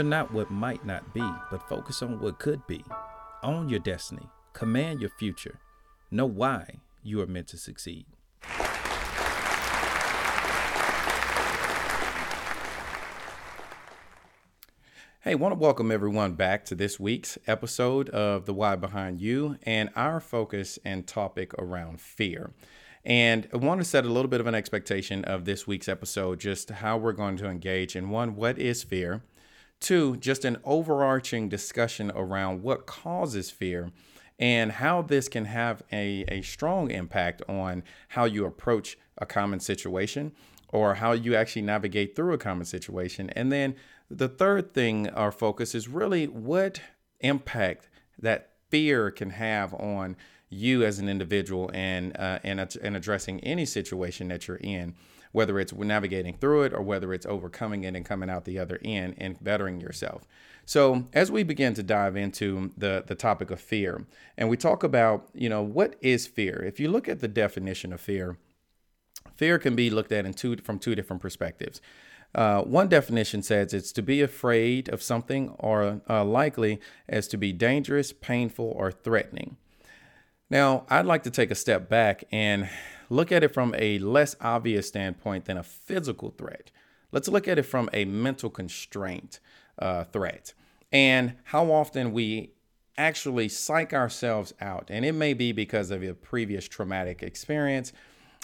Fear not what might not be, but focus on what could be. Own your destiny, command your future. Know why you are meant to succeed. Hey, want to welcome everyone back to this week's episode of The Why Behind You and our focus and topic around fear. And I want to set a little bit of an expectation of this week's episode, just how we're going to engage in one, what is fear? Two, just an overarching discussion around what causes fear and how this can have a, a strong impact on how you approach a common situation or how you actually navigate through a common situation. And then the third thing, our focus is really what impact that fear can have on you as an individual and uh, and and addressing any situation that you're in, whether it's navigating through it or whether it's overcoming it and coming out the other end and bettering yourself. So as we begin to dive into the the topic of fear, and we talk about you know what is fear. If you look at the definition of fear, fear can be looked at in two from two different perspectives. Uh, one definition says it's to be afraid of something or uh, likely as to be dangerous, painful, or threatening. Now, I'd like to take a step back and look at it from a less obvious standpoint than a physical threat. Let's look at it from a mental constraint uh, threat and how often we actually psych ourselves out. And it may be because of a previous traumatic experience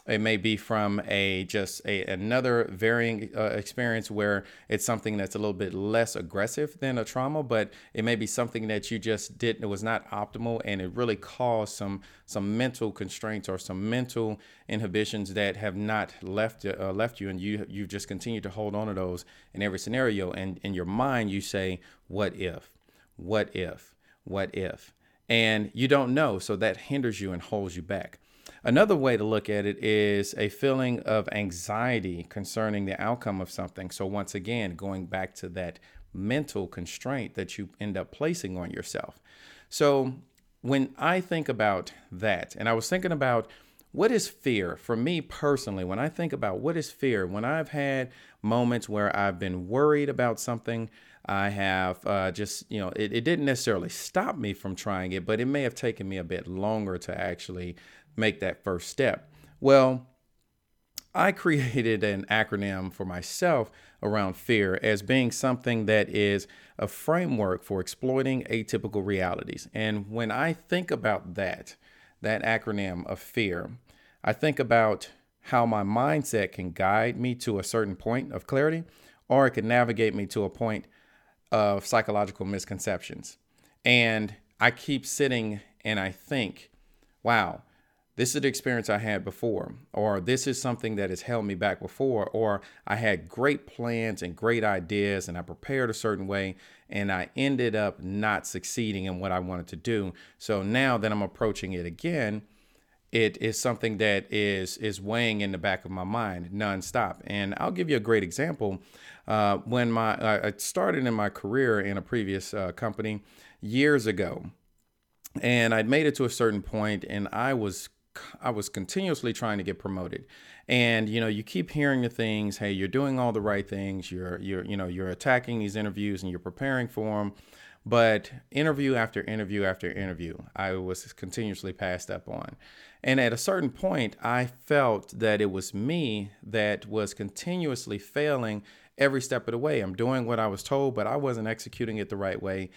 it may be from a just a, another varying uh, experience where it's something that's a little bit less aggressive than a trauma, but it may be something that you just didn't, it was not optimal and it really caused some, some mental constraints or some mental inhibitions that have not left, uh, left you. And you, you just continue to hold on to those in every scenario. And in your mind, you say, what if, what if, what if? And you don't know. So that hinders you and holds you back. Another way to look at it is a feeling of anxiety concerning the outcome of something. So, once again, going back to that mental constraint that you end up placing on yourself. So, when I think about that, and I was thinking about what is fear for me personally, when I think about what is fear, when I've had moments where I've been worried about something, I have uh, just, you know, it, it didn't necessarily stop me from trying it, but it may have taken me a bit longer to actually make that first step? Well, I created an acronym for myself around fear as being something that is a framework for exploiting atypical realities. And when I think about that, that acronym of fear, I think about how my mindset can guide me to a certain point of clarity, or it can navigate me to a point of psychological misconceptions. And I keep sitting and I think, wow, this is the experience I had before, or this is something that has held me back before, or I had great plans and great ideas and I prepared a certain way and I ended up not succeeding in what I wanted to do. So now that I'm approaching it again, it is something that is is weighing in the back of my mind nonstop. And I'll give you a great example. Uh, when my I started in my career in a previous uh, company years ago, and I'd made it to a certain point, and I was I was continuously trying to get promoted. And you know, you keep hearing the things, hey, you're doing all the right things, you're you're you know, you're attacking these interviews and you're preparing for them. But interview after interview after interview, I was continuously passed up on. And at a certain point, I felt that it was me that was continuously failing every step of the way. I'm doing what I was told, but I wasn't executing it the right way.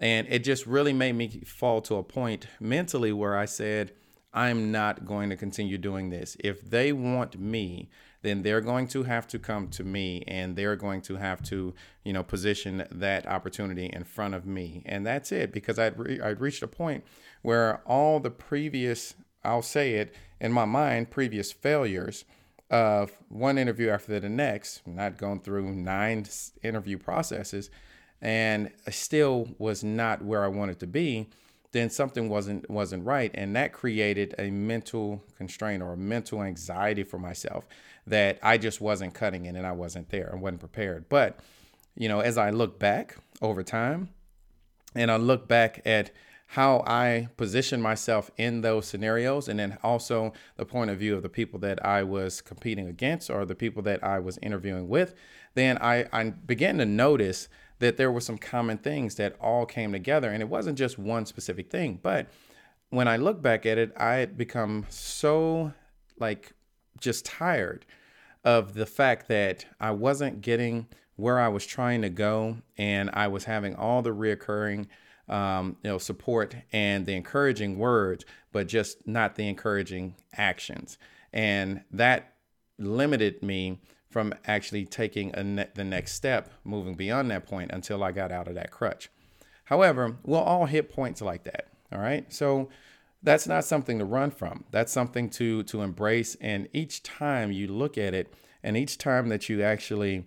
And it just really made me fall to a point mentally where I said, I'm not going to continue doing this. If they want me, then they're going to have to come to me and they're going to have to, you know, position that opportunity in front of me. And that's it because I'd, re- I'd reached a point where all the previous, I'll say it in my mind, previous failures of one interview after the next, not going through nine interview processes, and still was not where I wanted to be then something wasn't wasn't right. And that created a mental constraint or a mental anxiety for myself that I just wasn't cutting it and I wasn't there. And wasn't prepared. But you know as I look back over time and I look back at how I position myself in those scenarios, and then also the point of view of the people that I was competing against or the people that I was interviewing with, then I, I began to notice that there were some common things that all came together. And it wasn't just one specific thing, but when I look back at it, I had become so like just tired of the fact that I wasn't getting where I was trying to go, and I was having all the reoccurring, um, you know, support and the encouraging words, but just not the encouraging actions, and that limited me from actually taking ne- the next step, moving beyond that point until I got out of that crutch. However, we'll all hit points like that. All right, so that's not something to run from. That's something to to embrace. And each time you look at it, and each time that you actually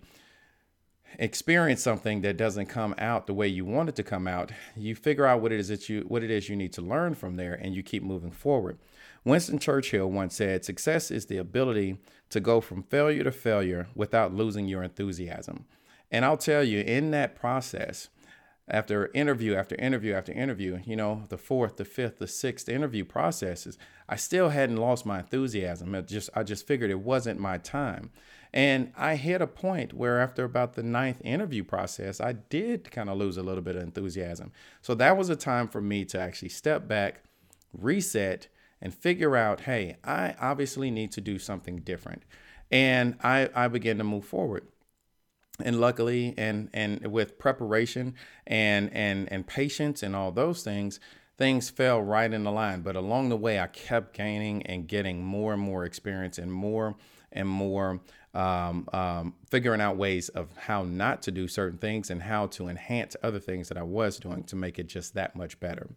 experience something that doesn't come out the way you want it to come out, you figure out what it is that you what it is you need to learn from there, and you keep moving forward. Winston Churchill once said, "Success is the ability to go from failure to failure without losing your enthusiasm." And I'll tell you, in that process, after interview after interview after interview, you know, the fourth, the fifth, the sixth interview processes, I still hadn't lost my enthusiasm. It just I just figured it wasn't my time. And I hit a point where after about the ninth interview process, I did kind of lose a little bit of enthusiasm. So that was a time for me to actually step back, reset, and figure out, hey, I obviously need to do something different. And I, I began to move forward. And luckily and and with preparation and and and patience and all those things things fell right in the line. But along the way i kept gaining and getting more and more experience and more and more um, um, figuring out ways of how not to do certain things and how to enhance other things that i was doing to make it just that much better.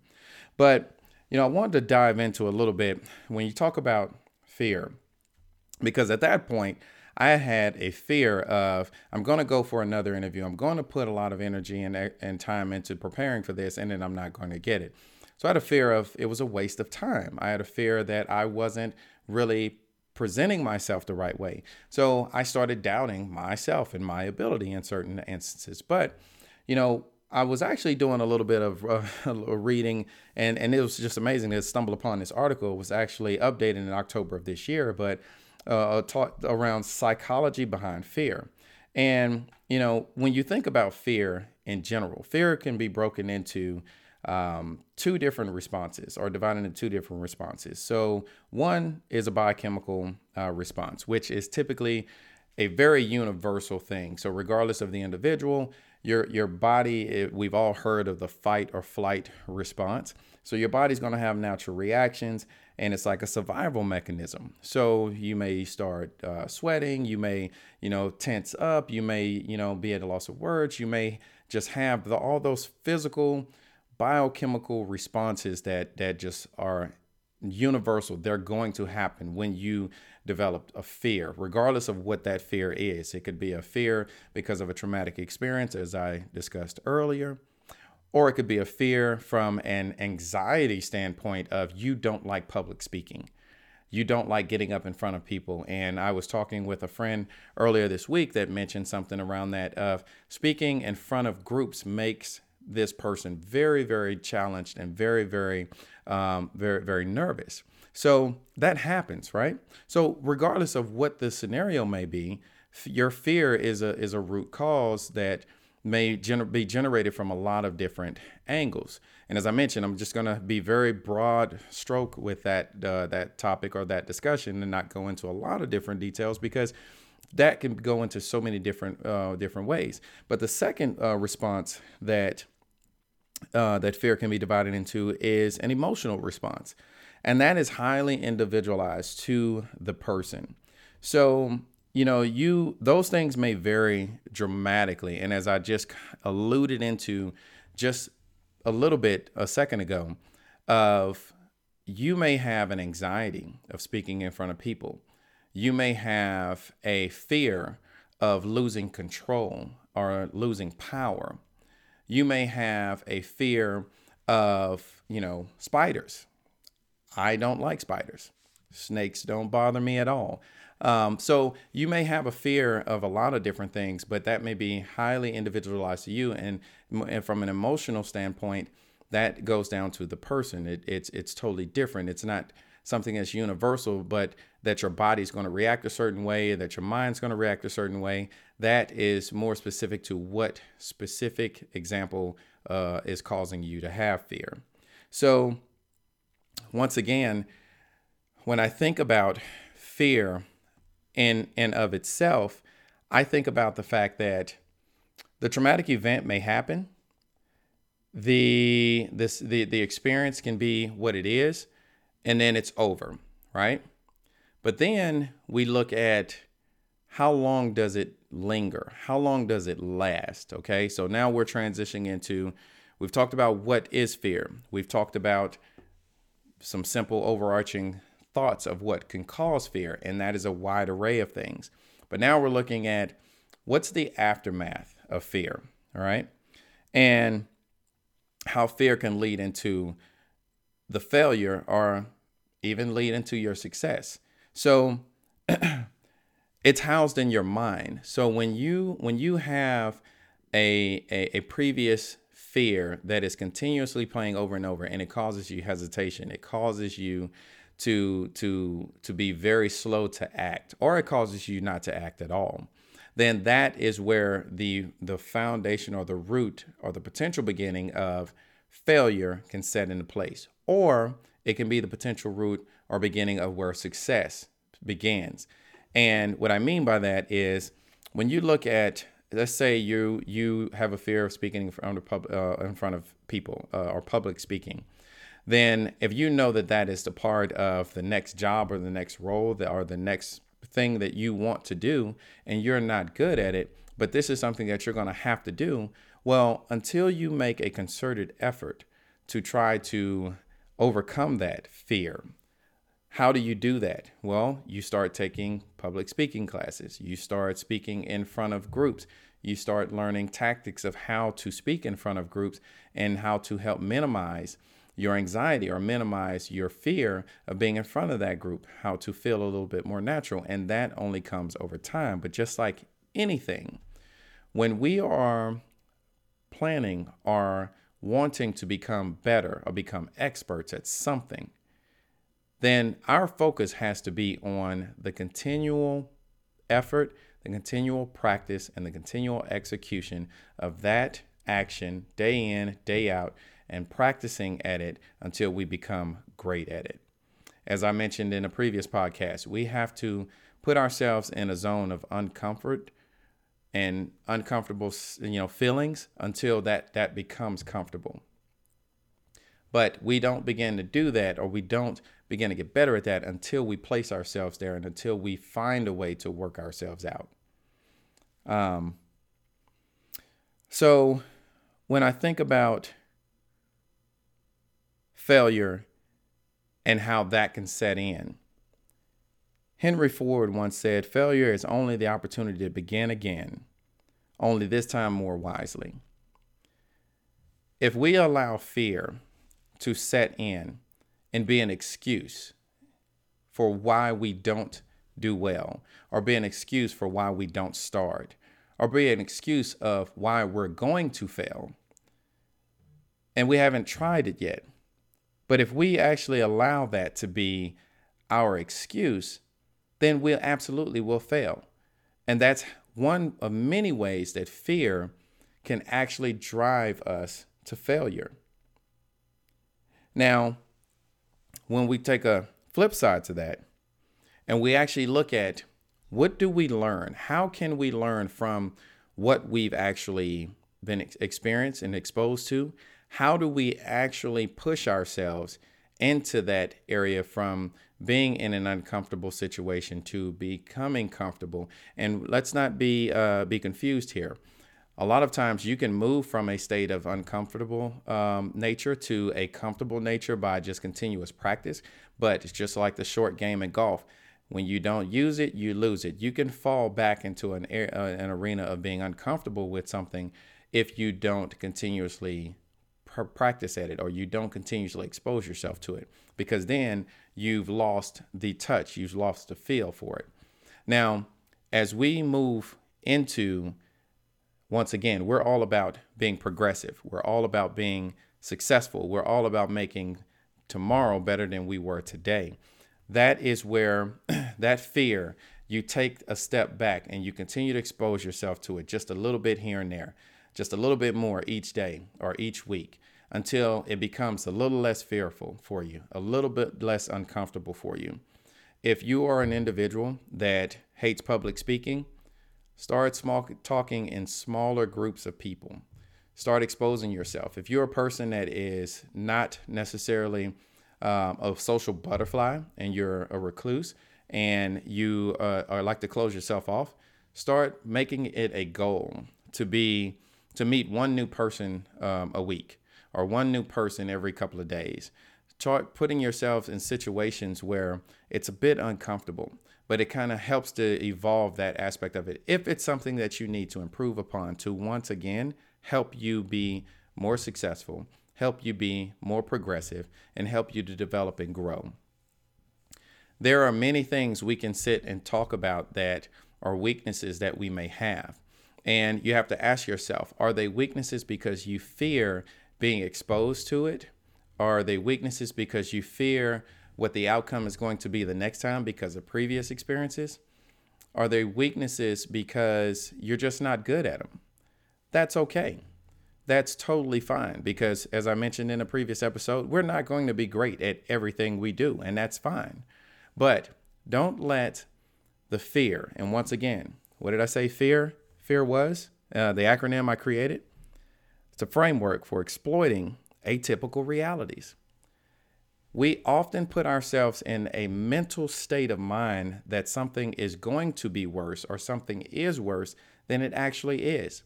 But you know i wanted to dive into a little bit when you talk about fear because at that point I had a fear of I'm going to go for another interview. I'm going to put a lot of energy and, and time into preparing for this, and then I'm not going to get it. So I had a fear of it was a waste of time. I had a fear that I wasn't really presenting myself the right way. So I started doubting myself and my ability in certain instances. But, you know, I was actually doing a little bit of uh, reading, and, and it was just amazing to stumble upon this article. It was actually updated in October of this year, but uh, taught around psychology behind fear. And, you know, when you think about fear in general, fear can be broken into um, two different responses or divided into two different responses. So, one is a biochemical uh, response, which is typically a very universal thing. So, regardless of the individual, your your body, it, we've all heard of the fight or flight response. So, your body's going to have natural reactions and it's like a survival mechanism. So you may start uh, sweating, you may, you know, tense up, you may, you know, be at a loss of words, you may just have the, all those physical, biochemical responses that that just are universal. They're going to happen when you develop a fear, regardless of what that fear is. It could be a fear because of a traumatic experience, as I discussed earlier or it could be a fear from an anxiety standpoint of you don't like public speaking you don't like getting up in front of people and i was talking with a friend earlier this week that mentioned something around that of speaking in front of groups makes this person very very challenged and very very um, very very nervous so that happens right so regardless of what the scenario may be your fear is a is a root cause that may gener- be generated from a lot of different angles. And as I mentioned, I'm just going to be very broad stroke with that uh, that topic or that discussion and not go into a lot of different details because that can go into so many different uh, different ways. But the second uh, response that uh, that fear can be divided into is an emotional response, and that is highly individualized to the person. So you know, you those things may vary dramatically. And as I just alluded into just a little bit a second ago, of you may have an anxiety of speaking in front of people. You may have a fear of losing control or losing power. You may have a fear of, you know, spiders. I don't like spiders. Snakes don't bother me at all. Um, so you may have a fear of a lot of different things, but that may be highly individualized to you. And, and from an emotional standpoint, that goes down to the person. It, it's it's totally different. It's not something that's universal, but that your body's going to react a certain way, that your mind's going to react a certain way. That is more specific to what specific example uh, is causing you to have fear. So, once again, when I think about fear in and of itself, I think about the fact that the traumatic event may happen. The this the the experience can be what it is, and then it's over, right? But then we look at how long does it linger? How long does it last? Okay, so now we're transitioning into we've talked about what is fear. We've talked about some simple overarching thoughts of what can cause fear, and that is a wide array of things. But now we're looking at what's the aftermath of fear, all right? And how fear can lead into the failure or even lead into your success. So it's housed in your mind. So when you when you have a, a, a previous fear that is continuously playing over and over and it causes you hesitation, it causes you to to to be very slow to act or it causes you not to act at all then that is where the the foundation or the root or the potential beginning of failure can set into place or it can be the potential root or beginning of where success begins. And what i mean by that is when you look at let's say you you have a fear of speaking in front of, pub, uh, in front of people uh, or public speaking then if you know that that is the part of the next job or the next role that, or the next thing that you want to do and you're not good at it, but this is something that you're going to have to do, well, until you make a concerted effort to try to overcome that fear, how do you do that? Well, you start taking public speaking classes. You start speaking in front of groups. You start learning tactics of how to speak in front of groups and how to help minimize your anxiety or minimize your fear of being in front of that group, how to feel a little bit more natural. And that only comes over time. But just like anything, when we are planning are wanting to become better or become experts at something, then our focus has to be on the continual effort, the continual practice, and the continual execution of that action day in, day out and practicing at it until we become great at it. As I mentioned in a previous podcast, we have to put ourselves in a zone of uncomfort and uncomfortable you know feelings until that that becomes comfortable but we don't begin to do that or we don't begin to get better at that until we place ourselves there and until we find a way to work ourselves out um, so when i think about failure and how that can set in. Henry Ford once said, Failure is only the opportunity to begin again, only this time more wisely. If we allow fear to set in and be an excuse for why we don't do well, or be an excuse for why we don't start, or be an excuse of why we're going to fail, and we haven't tried it yet, but if we actually allow that to be our excuse, then we absolutely will fail. And that's one of many ways that fear can actually drive us to failure. Now, when we take a flip side to that and we actually look at what do we learn? How can we learn from what we've actually been experienced and exposed to? how do we actually push ourselves into that area from being in an uncomfortable situation to becoming comfortable. And let's not be uh, be confused here. A lot of times you can move from a state of uncomfortable um, nature to a comfortable nature by just continuous practice but it's just like the short game in golf. When you don't use it you lose it. You can fall back into an, uh, an arena of being uncomfortable with something if you don't continuously practice at it or you don't continuously expose yourself to it because then you've lost the touch, you've lost the feel for it. Now, as we move into once again, we're all about being progressive. We're all about being successful. We're all about making tomorrow better than we were today. That is where that fear, you take a step back and you continue to expose yourself to it just a little bit here and there, just a little bit more each day or each week until it becomes a little less fearful for you, a little bit less uncomfortable for you. If you are an individual that hates public speaking, start small talking in smaller groups of people. Start exposing yourself. If you're a person that is not necessarily um, a social butterfly and you're a recluse and you uh, are like to close yourself off, start making it a goal to be to meet one new person um, a week or one new person every couple of days. Start putting yourselves in situations where it's a bit uncomfortable, but it kind of helps to evolve that aspect of it. If it's something that you need to improve upon to once again help you be more successful, help you be more progressive, and help you to develop and grow. There are many things we can sit and talk about that are weaknesses that we may have. And you have to ask yourself are they weaknesses because you fear being exposed to it? Are they weaknesses because you fear what the outcome is going to be the next time because of previous experiences? Are they weaknesses because you're just not good at them? That's okay. That's totally fine because, as I mentioned in a previous episode, we're not going to be great at everything we do, and that's fine. But don't let the fear, and once again, what did I say fear? Fear was uh, the acronym I created a framework for exploiting atypical realities. We often put ourselves in a mental state of mind that something is going to be worse or something is worse than it actually is.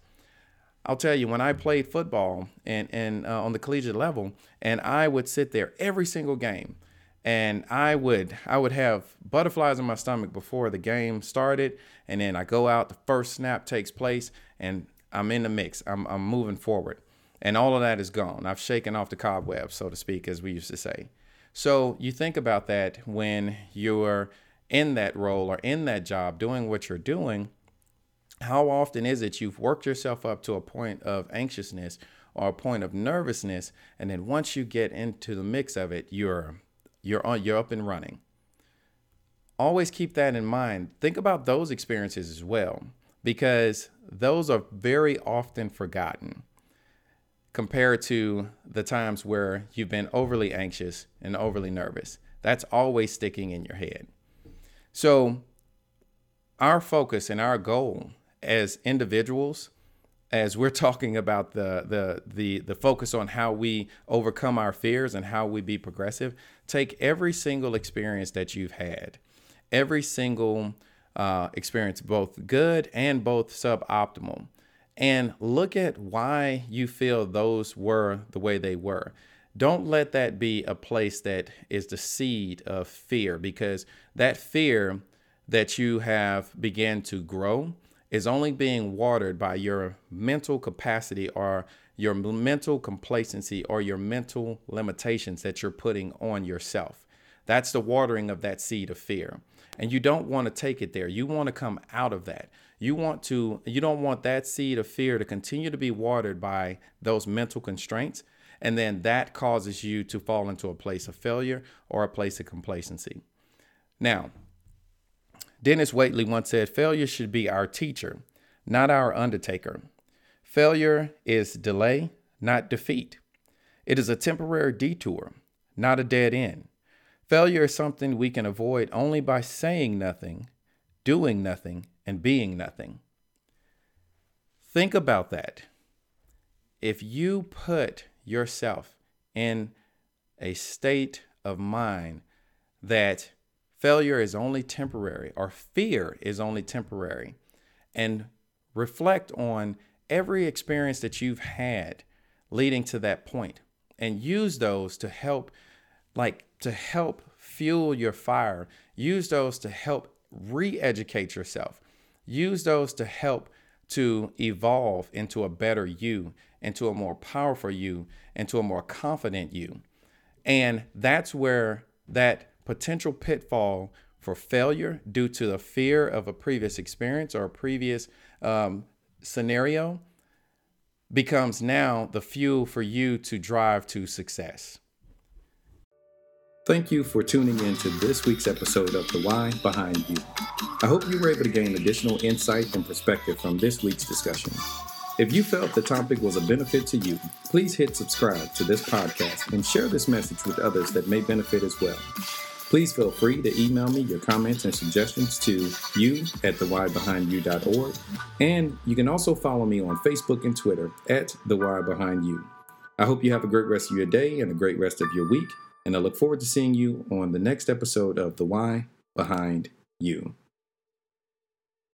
I'll tell you, when I played football and, and uh, on the collegiate level, and I would sit there every single game, and I would I would have butterflies in my stomach before the game started, and then I go out, the first snap takes place, and I'm in the mix. I'm, I'm moving forward. And all of that is gone. I've shaken off the cobwebs, so to speak, as we used to say. So you think about that when you're in that role or in that job doing what you're doing. How often is it you've worked yourself up to a point of anxiousness or a point of nervousness, and then once you get into the mix of it, you're you're on you're up and running. Always keep that in mind. Think about those experiences as well, because those are very often forgotten compared to the times where you've been overly anxious and overly nervous. That's always sticking in your head. So, our focus and our goal as individuals, as we're talking about the, the, the, the focus on how we overcome our fears and how we be progressive, take every single experience that you've had, every single uh, experience, both good and both suboptimal, and look at why you feel those were the way they were. Don't let that be a place that is the seed of fear because that fear that you have began to grow is only being watered by your mental capacity or your mental complacency or your mental limitations that you're putting on yourself. That's the watering of that seed of fear. And you don't want to take it there. You want to come out of that. You want to you don't want that seed of fear to continue to be watered by those mental constraints and then that causes you to fall into a place of failure or a place of complacency. Now, Dennis Waitley once said, Failure should be our teacher, not our undertaker. Failure is delay, not defeat. It is a temporary detour, not a dead end. Failure is something we can avoid only by saying nothing, doing nothing, and being nothing. Think about that. If you put yourself in a state of mind that failure is only temporary or fear is only temporary, and reflect on every experience that you've had leading to that point and use those to help like to help fuel your fire use those to help re-educate yourself use those to help to evolve into a better you into a more powerful you into a more confident you and that's where that potential pitfall for failure due to the fear of a previous experience or a previous um, scenario becomes now the fuel for you to drive to success. Thank you for tuning in to this week's episode of The Why Behind You. I hope you were able to gain additional insight and perspective from this week's discussion. If you felt the topic was a benefit to you, please hit subscribe to this podcast and share this message with others that may benefit as well. Please feel free to email me your comments and suggestions to you at thewhybehindyu.org. And you can also follow me on Facebook and Twitter at The Why Behind You. I hope you have a great rest of your day and a great rest of your week. And I look forward to seeing you on the next episode of The Why Behind You.